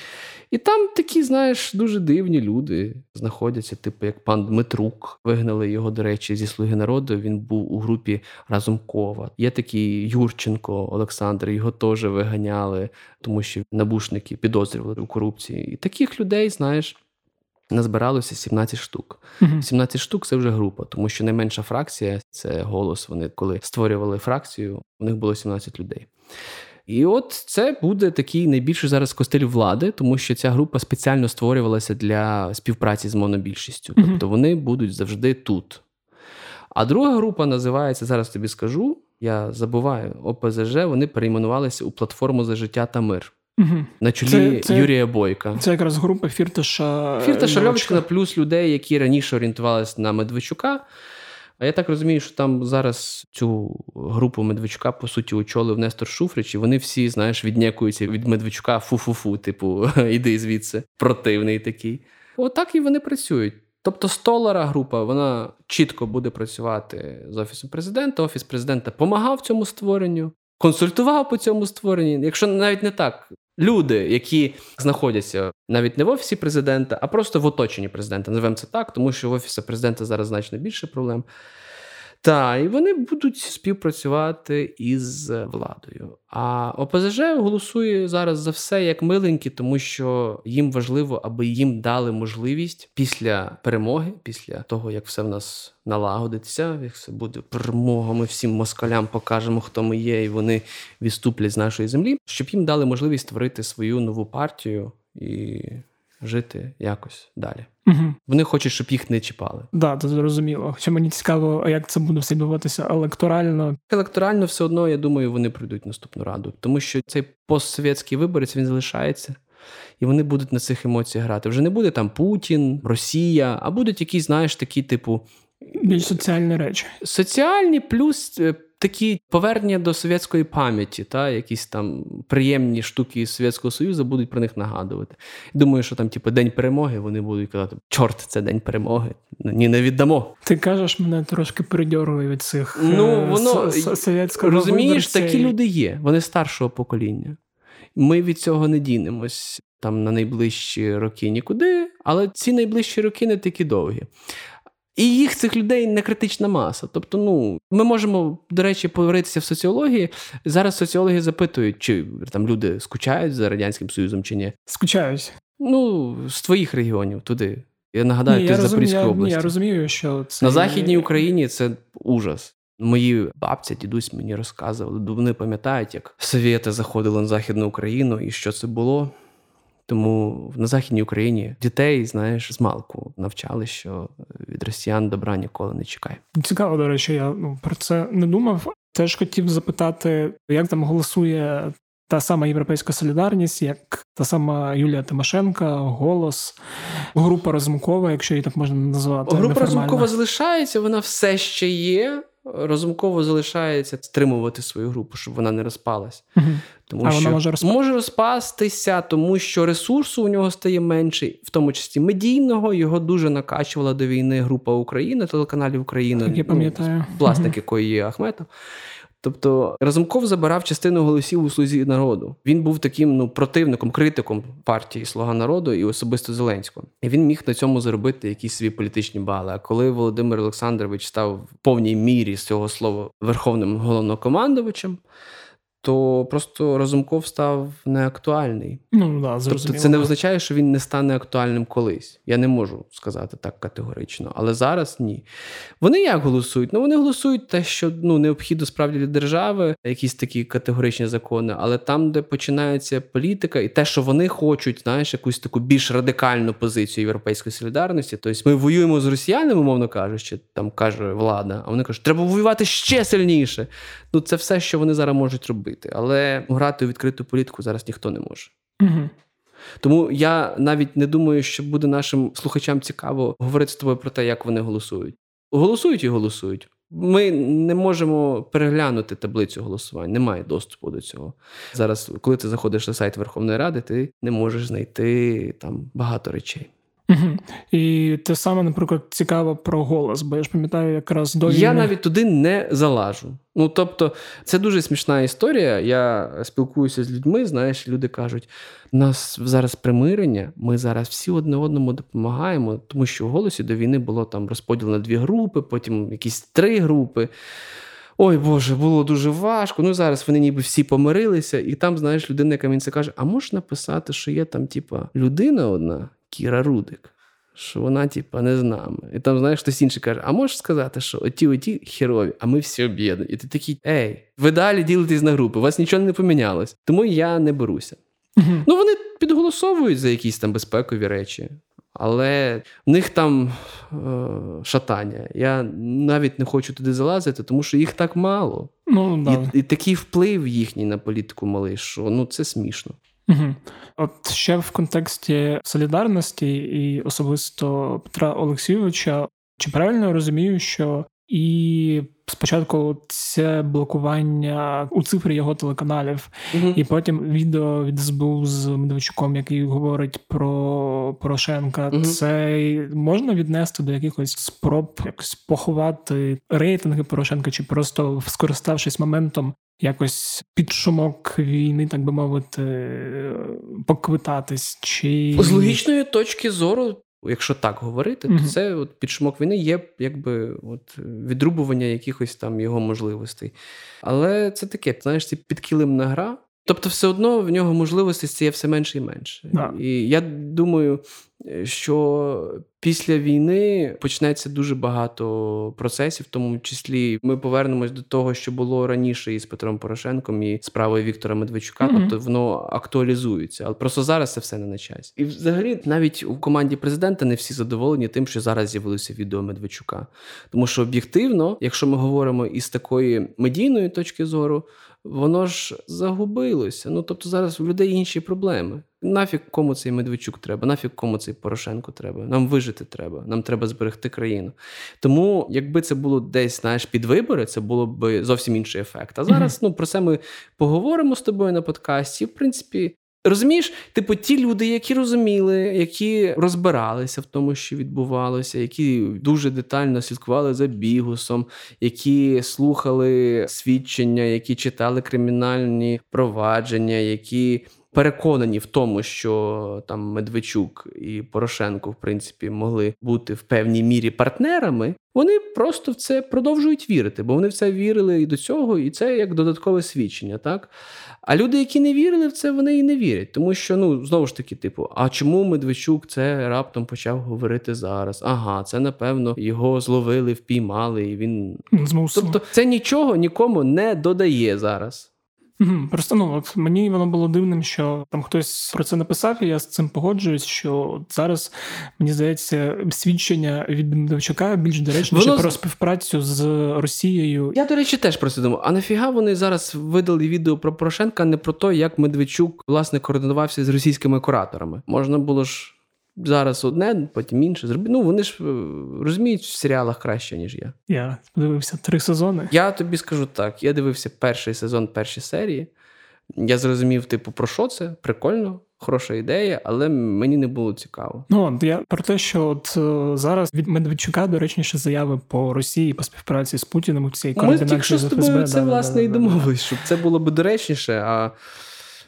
І там такі, знаєш, дуже дивні люди знаходяться, типу як пан Дмитрук. Вигнали його, до речі, зі слуги народу. Він був у групі Разумкова. Є такий Юрченко Олександр, його теж виганяли, тому що набушники підозрювали у корупції. І таких людей, знаєш. Назбиралося 17 штук. Uh-huh. 17 штук це вже група, тому що найменша фракція це голос. Вони коли створювали фракцію, у них було 17 людей. І от це буде такий найбільший зараз костиль влади, тому що ця група спеціально створювалася для співпраці з монобільшістю. Тобто вони будуть завжди тут. А друга група називається зараз тобі скажу. Я забуваю ОПЗЖ. Вони перейменувалися у платформу за життя та мир. Угу. На чолі це, це, Юрія Бойка. Це якраз група Фірташа. Фірташа Льовочкина плюс людей, які раніше орієнтувалися на Медведчука. А я так розумію, що там зараз цю групу Медведчука, по суті, очолив Нестор Шуфрич, і вони всі, знаєш, віднякуються від Медведчука фу-фу-фу, типу, іди звідси, противний такий. Отак і вони працюють. Тобто столара група вона чітко буде працювати з офісом президента. Офіс президента допомагав цьому створенню, консультував по цьому створенні. Якщо навіть не так, люди, які знаходяться навіть не в офісі президента, а просто в оточенні президента. Називаємо це так, тому що в офісі президента зараз значно більше проблем. Так, і вони будуть співпрацювати із владою. А ОПЗЖ голосує зараз за все як миленькі, тому що їм важливо, аби їм дали можливість після перемоги, після того як все в нас налагодиться, як все буде перемога, ми всім москалям покажемо, хто ми є, і вони відступлять з нашої землі, щоб їм дали можливість створити свою нову партію і жити якось далі. Угу. Вони хочуть, щоб їх не чіпали. Да, це зрозуміло. Хоча мені цікаво, як це буде все відбуватися електорально. Електорально все одно, я думаю, вони пройдуть наступну раду, тому що цей постсовєтський виборець він залишається. І вони будуть на цих емоціях грати. Вже не буде там Путін, Росія, а будуть якісь, знаєш, такі, типу. Більш соціальні речі. Соціальні плюс е, такі повернення до совєтської пам'яті, та якісь там приємні штуки із Совєтського Союзу будуть про них нагадувати. Думаю, що там, типу, День перемоги, вони будуть казати, чорт, це день перемоги. Ні, не віддамо. Ти кажеш, мене трошки придьоргує від цих ну, е, воно, совєтського Розумієш, такі люди є, вони старшого покоління. Ми від цього не дінемось там на найближчі роки нікуди, але ці найближчі роки не такі довгі. І їх цих людей не критична маса. Тобто, ну ми можемо, до речі, поговоритися в соціології. Зараз соціологи запитують, чи там люди скучають за радянським союзом чи ні. Скучають. Ну, з твоїх регіонів туди. Я нагадаю, ні, ти з Запорізької області. Ні, я розумію, що це на західній Україні це ужас. Мої бабця, дідусь мені розказували, вони пам'ятають, як совєти заходили на Західну Україну і що це було. Тому на західній Україні дітей, знаєш, з малку навчали, що від росіян добра ніколи не чекає. Цікаво, до речі, я ну про це не думав. Теж хотів запитати, як там голосує та сама Європейська солідарність, як та сама Юлія Тимошенка, голос, група Розумкова, якщо її так можна назвати. Група Розумкова залишається, вона все ще є. Розумково залишається стримувати свою групу, щоб вона не розпалась. Угу. Тому а що вона може розпа... може розпастися, тому що ресурсу у нього стає менше, в тому числі медійного. Його дуже накачувала до війни група України, телеканалів України. Я пам'ятаю. Ну, власник якої є Ахметов. Тобто Разумков забирав частину голосів у слузі народу. Він був таким ну противником, критиком партії Слуга народу і особисто Зеленського. І він міг на цьому заробити якісь свої політичні бали. А коли Володимир Олександрович став в повній мірі з цього слова верховним головнокомандувачем, то просто Разумков став неактуальний. Ну да, зрозуміло. Тобто це не означає, що він не стане актуальним колись. Я не можу сказати так категорично. Але зараз ні. Вони як голосують? Ну вони голосують те, що ну необхідно справді для держави, якісь такі категоричні закони, але там, де починається політика, і те, що вони хочуть, знаєш, якусь таку більш радикальну позицію європейської солідарності. Тобто ми воюємо з росіянами, умовно кажучи, там каже влада, а вони кажуть, треба воювати ще сильніше. Ну це все, що вони зараз можуть робити робити. Але грати у відкриту політику зараз ніхто не може. Угу. Тому я навіть не думаю, що буде нашим слухачам цікаво говорити з тобою про те, як вони голосують. Голосують і голосують. Ми не можемо переглянути таблицю голосувань, немає доступу до цього. Зараз, коли ти заходиш на сайт Верховної Ради, ти не можеш знайти там багато речей. Угу. І те саме, наприклад, цікаво про голос, бо я ж пам'ятаю, якраз до я навіть туди не залажу. Ну тобто, це дуже смішна історія. Я спілкуюся з людьми. Знаєш, люди кажуть: у нас зараз примирення, ми зараз всі одне одному допомагаємо, тому що в голосі до війни було там розподіл на дві групи, потім якісь три групи. Ой Боже, було дуже важко. Ну зараз вони ніби всі помирилися, і там, знаєш, людина, яка мені це каже: а можеш написати, що є там, типа, людина одна, Кіра Рудик, що вона, типа, не з нами. І там, знаєш, хтось інший каже: А можеш сказати, що оті оті херові, а ми всі об'єднані. І ти такий, ей, ви далі ділитесь на групи, у вас нічого не помінялось. Тому я не беруся. Ну, вони підголосовують за якісь там безпекові речі. Але в них там е, шатання. Я навіть не хочу туди залазити, тому що їх так мало. Ну, да. І і такий вплив їхній на політику малий, що ну це смішно. Угу. От ще в контексті солідарності і особисто Петра Олексійовича, чи правильно я розумію, що і спочатку це блокування у цифрі його телеканалів, uh і потім відео від СБУ з Медведчуком, який говорить про Порошенка. uh Це можна віднести до якихось спроб якось поховати рейтинги Порошенка, чи просто скориставшись моментом. Якось під шумок війни, так би мовити, поквитатись, чи з логічної точки зору Якщо так говорити, mm-hmm. то це от під шумок війни є якби от відрубування якихось там його можливостей. Але це таке, знаєш, це підкілимна гра. Тобто, все одно в нього можливостей стає все менше і менше. Yeah. І я думаю, що після війни почнеться дуже багато процесів, в тому числі ми повернемось до того, що було раніше із Петром Порошенком і справою Віктора Медведчука. Mm-hmm. Тобто воно актуалізується, але просто зараз це все не на часі. І, взагалі, навіть у команді президента не всі задоволені тим, що зараз з'явилося відео Медведчука, тому що об'єктивно, якщо ми говоримо із такої медійної точки зору воно ж загубилося. Ну тобто зараз у людей інші проблеми. Нафіг кому цей Медведчук треба, нафіг кому цей Порошенко треба. Нам вижити треба, нам треба зберегти країну. Тому, якби це було десь знаєш, під вибори, це було б зовсім інший ефект. А зараз ну про це ми поговоримо з тобою на подкасті. В принципі, Розумієш, типу, ті люди, які розуміли, які розбиралися в тому, що відбувалося, які дуже детально слідкували за бігусом, які слухали свідчення, які читали кримінальні провадження, які переконані в тому, що там Медведчук і Порошенко, в принципі, могли бути в певній мірі партнерами. Вони просто в це продовжують вірити, бо вони в це вірили і до цього, і це як додаткове свідчення, так. А люди, які не вірили в це, вони і не вірять. Тому що, ну, знову ж таки, типу, а чому Медведчук це раптом почав говорити зараз? Ага, це напевно його зловили, впіймали, і він. Змусили. Тобто, це нічого нікому не додає зараз. Просто ну от мені воно було дивним, що там хтось про це написав, і я з цим погоджуюсь. Що зараз мені здається, свідчення від Медведчука більш доречніше воно... про співпрацю з Росією. Я до речі, теж про це думаю. А нафіга вони зараз видали відео про Порошенка не про те, як Медведчук власне координувався з російськими кураторами. Можна було ж зараз одне, потім інше. Зробити. Ну, вони ж е, розуміють в серіалах краще, ніж я. Я дивився три сезони. Я тобі скажу так: я дивився перший сезон, перші серії. Я зрозумів, типу, про що це? Прикольно, хороша ідея, але мені не було цікаво. Ну я про те, що от е, зараз від Медведчука доречніше заяви по Росії по співпраці з Путіним у цій координації з ФСБ. Це да, власне да, і домовились, щоб це було б доречніше. а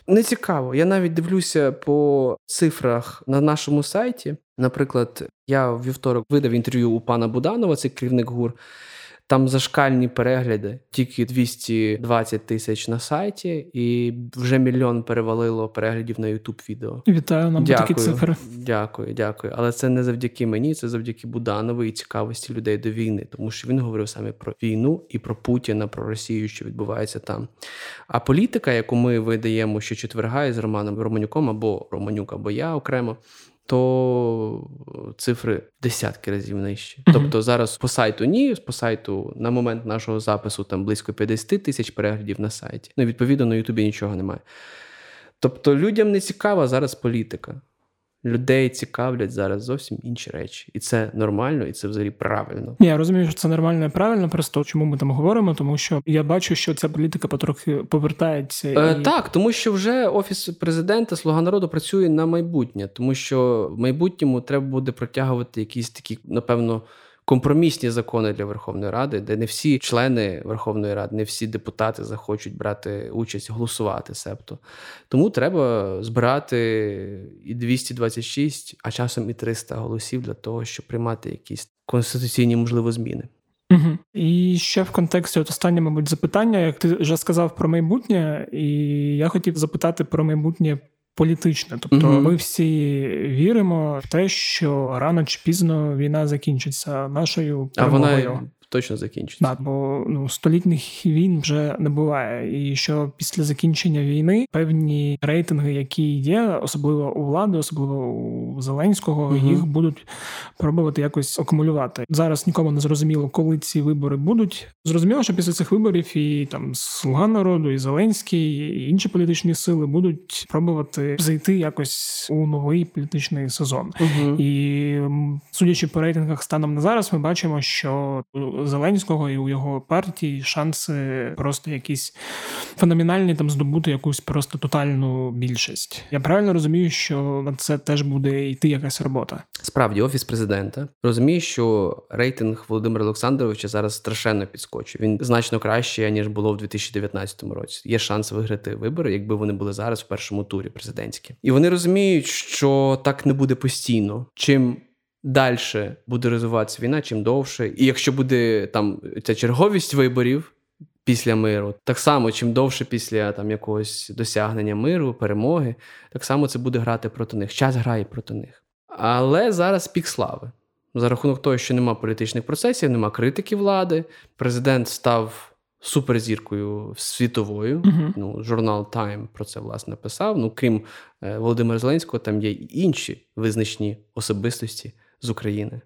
не цікаво. Я навіть дивлюся по цифрах на нашому сайті. Наприклад, я вівторок видав інтерв'ю у пана Буданова, це керівник ГУР. Там зашкальні перегляди, тільки 220 тисяч на сайті, і вже мільйон перевалило переглядів на youtube відео. Вітаю нам дякую, такі цифри. Дякую, дякую. Але це не завдяки мені, це завдяки Буданову і цікавості людей до війни, тому що він говорив саме про війну і про Путіна, про Росію, що відбувається там. А політика, яку ми видаємо щочетверга із Романом Романюком або Романюк, або я окремо то цифри десятки разів нижчі. Тобто зараз по сайту ні, по сайту на момент нашого запису там близько 50 тисяч переглядів на сайті. Ну, відповідно, на Ютубі нічого немає. Тобто людям не цікава зараз політика. Людей цікавлять зараз зовсім інші речі, і це нормально, і це взагалі правильно. Ні, Я розумію, що це нормально і правильно. Просто чому ми там говоримо, тому що я бачу, що ця політика потрохи повертається. Е, Так, тому що вже офіс президента Слуга народу працює на майбутнє, тому що в майбутньому треба буде протягувати якісь такі, напевно компромісні закони для Верховної Ради, де не всі члени Верховної Ради, не всі депутати захочуть брати участь, голосувати. Себто тому треба збирати і 226, а часом і 300 голосів для того, щоб приймати якісь конституційні можливо зміни. Угу. І ще в контексті от останнє, мабуть, запитання, як ти вже сказав про майбутнє, і я хотів запитати про майбутнє політичне. Тобто, угу. ми всі віримо в те, що рано чи пізно війна закінчиться нашою перемогою. А вона точно закінчиться. Так, бо ну столітніх війн вже не буває. І що після закінчення війни певні рейтинги, які є, особливо у влади, особливо у Зеленського, угу. їх будуть пробувати якось акумулювати. Зараз нікому не зрозуміло, коли ці вибори будуть. Зрозуміло, що після цих виборів і там слуга народу, і Зеленський, і інші політичні сили будуть пробувати зайти якось у новий політичний сезон. Угу. І судячи по рейтингах станом на зараз, ми бачимо, що Зеленського і у його партії шанси просто якісь феноменальні там здобути якусь просто тотальну більшість. Я правильно розумію, що на це теж буде йти якась робота. Справді, офіс президента розуміє, що рейтинг Володимира Олександровича зараз страшенно підскочив. Він значно краще ніж було в 2019 році. Є шанс виграти вибори, якби вони були зараз в першому турі президентські, і вони розуміють, що так не буде постійно. Чим далі буде розвиватися війна, чим довше. І якщо буде там ця черговість виборів після миру, так само, чим довше після там якогось досягнення миру, перемоги, так само це буде грати проти них. Час грає проти них. Але зараз пік слави. За рахунок того, що нема політичних процесів, нема критики влади. Президент став суперзіркою світовою. Uh-huh. Ну, Журнал Time про це власне писав. Ну, крім е, Володимира Зеленського, там є й інші визначні особистості з України.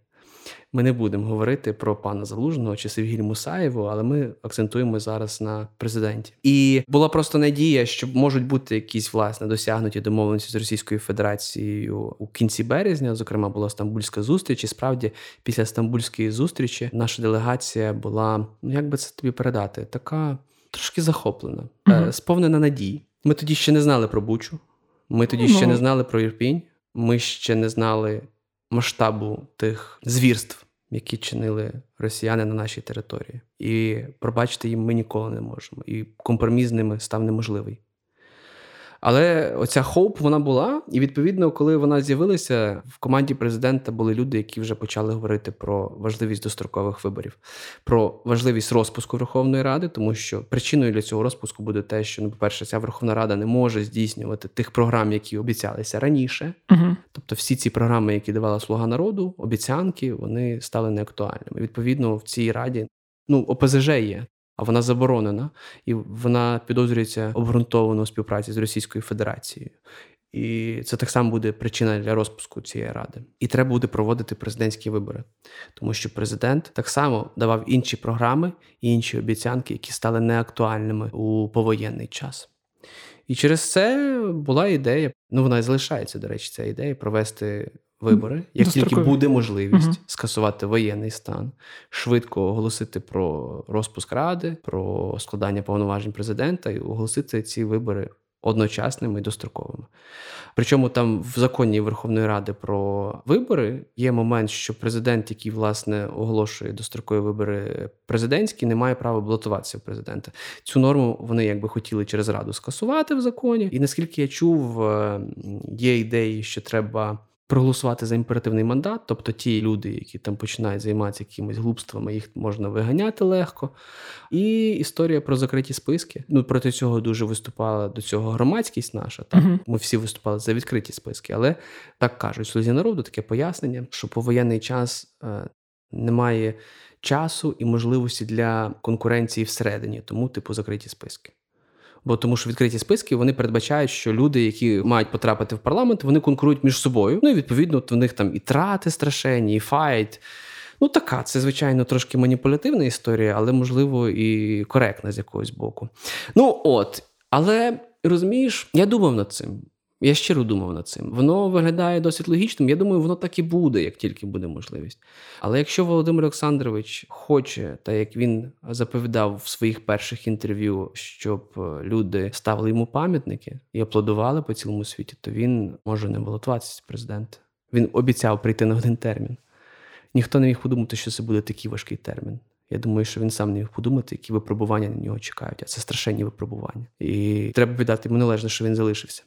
Ми не будемо говорити про пана Залужного чи Севгіль Мусаєву, але ми акцентуємо зараз на президенті. І була просто надія, що можуть бути якісь власне досягнуті домовленості з Російською Федерацією у кінці березня. Зокрема, була стамбульська зустріч. І справді, після стамбульської зустрічі наша делегація була, ну як би це тобі передати, така трошки захоплена, угу. сповнена надій. Ми тоді ще не знали про Бучу. Ми тоді ну, ще не знали про Ірпінь. Ми ще не знали масштабу тих звірств, які чинили росіяни на нашій території. І пробачити їм ми ніколи не можемо. І компроміс з ними став неможливий. Але оця хоуп вона була, і відповідно, коли вона з'явилася, в команді президента були люди, які вже почали говорити про важливість дострокових виборів, про важливість розпуску Верховної Ради, тому що причиною для цього розпуску буде те, що ну, по-перше, ця Верховна Рада не може здійснювати тих програм, які обіцялися раніше. Угу. Тобто, всі ці програми, які давала Слуга народу, обіцянки, вони стали неактуальними. Відповідно, в цій раді ну ОПЗЖ є а вона заборонена, і вона підозрюється обґрунтовано співпраці з Російською Федерацією. І це так само буде причина для розпуску цієї ради. І треба буде проводити президентські вибори, тому що президент так само давав інші програми і інші обіцянки, які стали неактуальними у повоєнний час. І через це була ідея, ну вона і залишається, до речі, ця ідея провести вибори, як тільки буде можливість угу. скасувати воєнний стан, швидко оголосити про розпуск ради, про складання повноважень президента і оголосити ці вибори. Одночасними і достроковими. Причому там в законі Верховної Ради про вибори є момент, що президент, який власне оголошує дострокові вибори президентські, не має права балотуватися в президента. Цю норму вони якби хотіли через раду скасувати в законі. І наскільки я чув, е, є ідеї, що треба проголосувати за імперативний мандат, тобто ті люди, які там починають займатися якимись глупствами, їх можна виганяти легко. І історія про закриті списки. Ну проти цього дуже виступала до цього громадськість наша. Так uh-huh. ми всі виступали за відкриті списки, але так кажуть, слузі народу таке пояснення, що повоєнний час е, немає часу і можливості для конкуренції всередині, тому типу закриті списки. Бо тому, що відкриті списки вони передбачають, що люди, які мають потрапити в парламент, вони конкурують між собою. Ну і відповідно в них там і трати страшенні, і файт. Ну, така, це, звичайно, трошки маніпулятивна історія, але, можливо, і коректна з якогось боку. Ну, от, але розумієш, я думав над цим. Я щиро думав над цим. Воно виглядає досить логічним. Я думаю, воно так і буде, як тільки буде можливість. Але якщо Володимир Олександрович хоче, та як він заповідав в своїх перших інтерв'ю, щоб люди ставили йому пам'ятники і аплодували по цілому світі, то він може не балотуватися президент. Він обіцяв прийти на один термін. Ніхто не міг подумати, що це буде такий важкий термін. Я думаю, що він сам не міг подумати, які випробування на нього чекають. А це страшенні випробування. І треба віддати йому належно, що він залишився.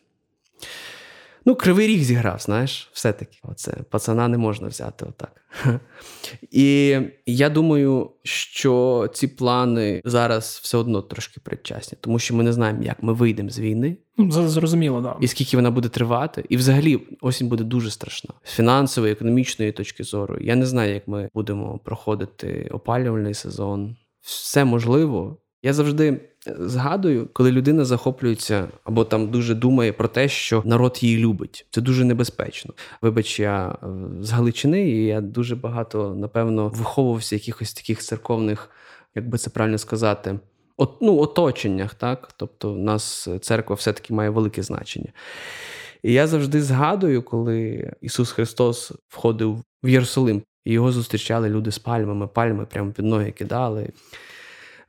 Ну, кривий ріг зіграв, знаєш, все-таки. Оце пацана не можна взяти отак. І я думаю, що ці плани зараз все одно трошки предчасні, тому що ми не знаємо, як ми вийдемо з війни. Ну, зрозуміло, да. І скільки вона буде тривати. І взагалі осінь буде дуже страшна з фінансової, економічної точки зору. Я не знаю, як ми будемо проходити опалювальний сезон. Все можливо. Я завжди згадую, коли людина захоплюється або там дуже думає про те, що народ її любить. Це дуже небезпечно. Вибач, я е, з Галичини, і я дуже багато напевно виховувався якихось таких церковних, як би це правильно сказати. От, ну, оточеннях, так? Тобто, в нас церква все-таки має велике значення. І я завжди згадую, коли Ісус Христос входив в Єрусалим, і його зустрічали люди з пальмами, пальми прямо під ноги кидали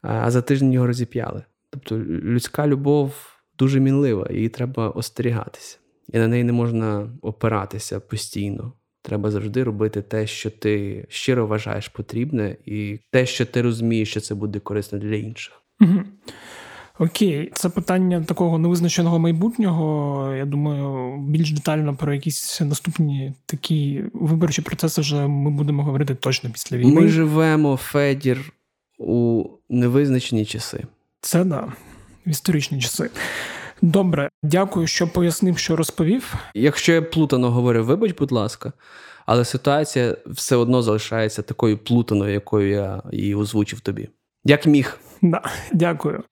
а за тиждень його розіп'яли. Тобто людська любов дуже мінлива, її треба остерігатися. І на неї не можна опиратися постійно. Треба завжди робити те, що ти щиро вважаєш потрібне, і те, що ти розумієш, що це буде корисно для інших. Угу. Окей, це питання такого невизначеного майбутнього. Я думаю, більш детально про якісь наступні такі виборчі процеси вже ми будемо говорити точно після війни. Ми живемо, Федір, у невизначені часи. Це да, в історичні часи. Добре, дякую, що пояснив, що розповів. Якщо я плутано говорив, вибач, будь ласка, але ситуація все одно залишається такою плутаною, якою я її озвучив тобі. Як міг. Да, Дякую.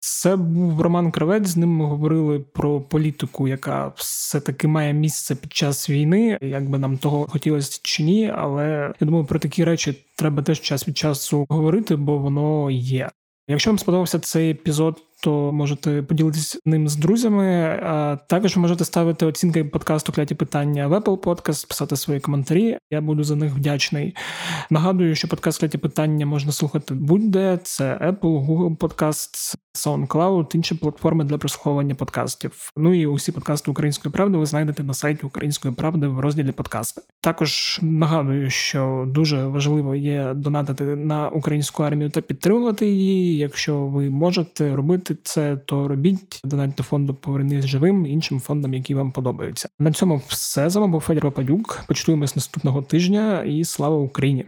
Це був Роман Кравець. З ним ми говорили про політику, яка все-таки має місце під час війни, як би нам того хотілося чи ні. Але я думаю, про такі речі треба теж час від часу говорити, бо воно є. Якщо вам сподобався цей епізод, то можете поділитися ним з друзями. А також можете ставити оцінки подкасту кляті питання в Apple Podcast, писати свої коментарі. Я буду за них вдячний. Нагадую, що подкаст кляті питання можна слухати будь-де. Це Apple, Google Podcasts, SoundCloud, інші платформи для прослуховування подкастів. Ну і усі подкасти української правди ви знайдете на сайті Української правди в розділі подкасти. Також нагадую, що дуже важливо є донатити на українську армію та підтримувати її. Якщо ви можете робити це, то робіть донатьте фонду «Повернись живим іншим фондам, які вам подобаються. На цьому все з вами був Федір Пападюк. Почуємось наступного тижня і слава Україні.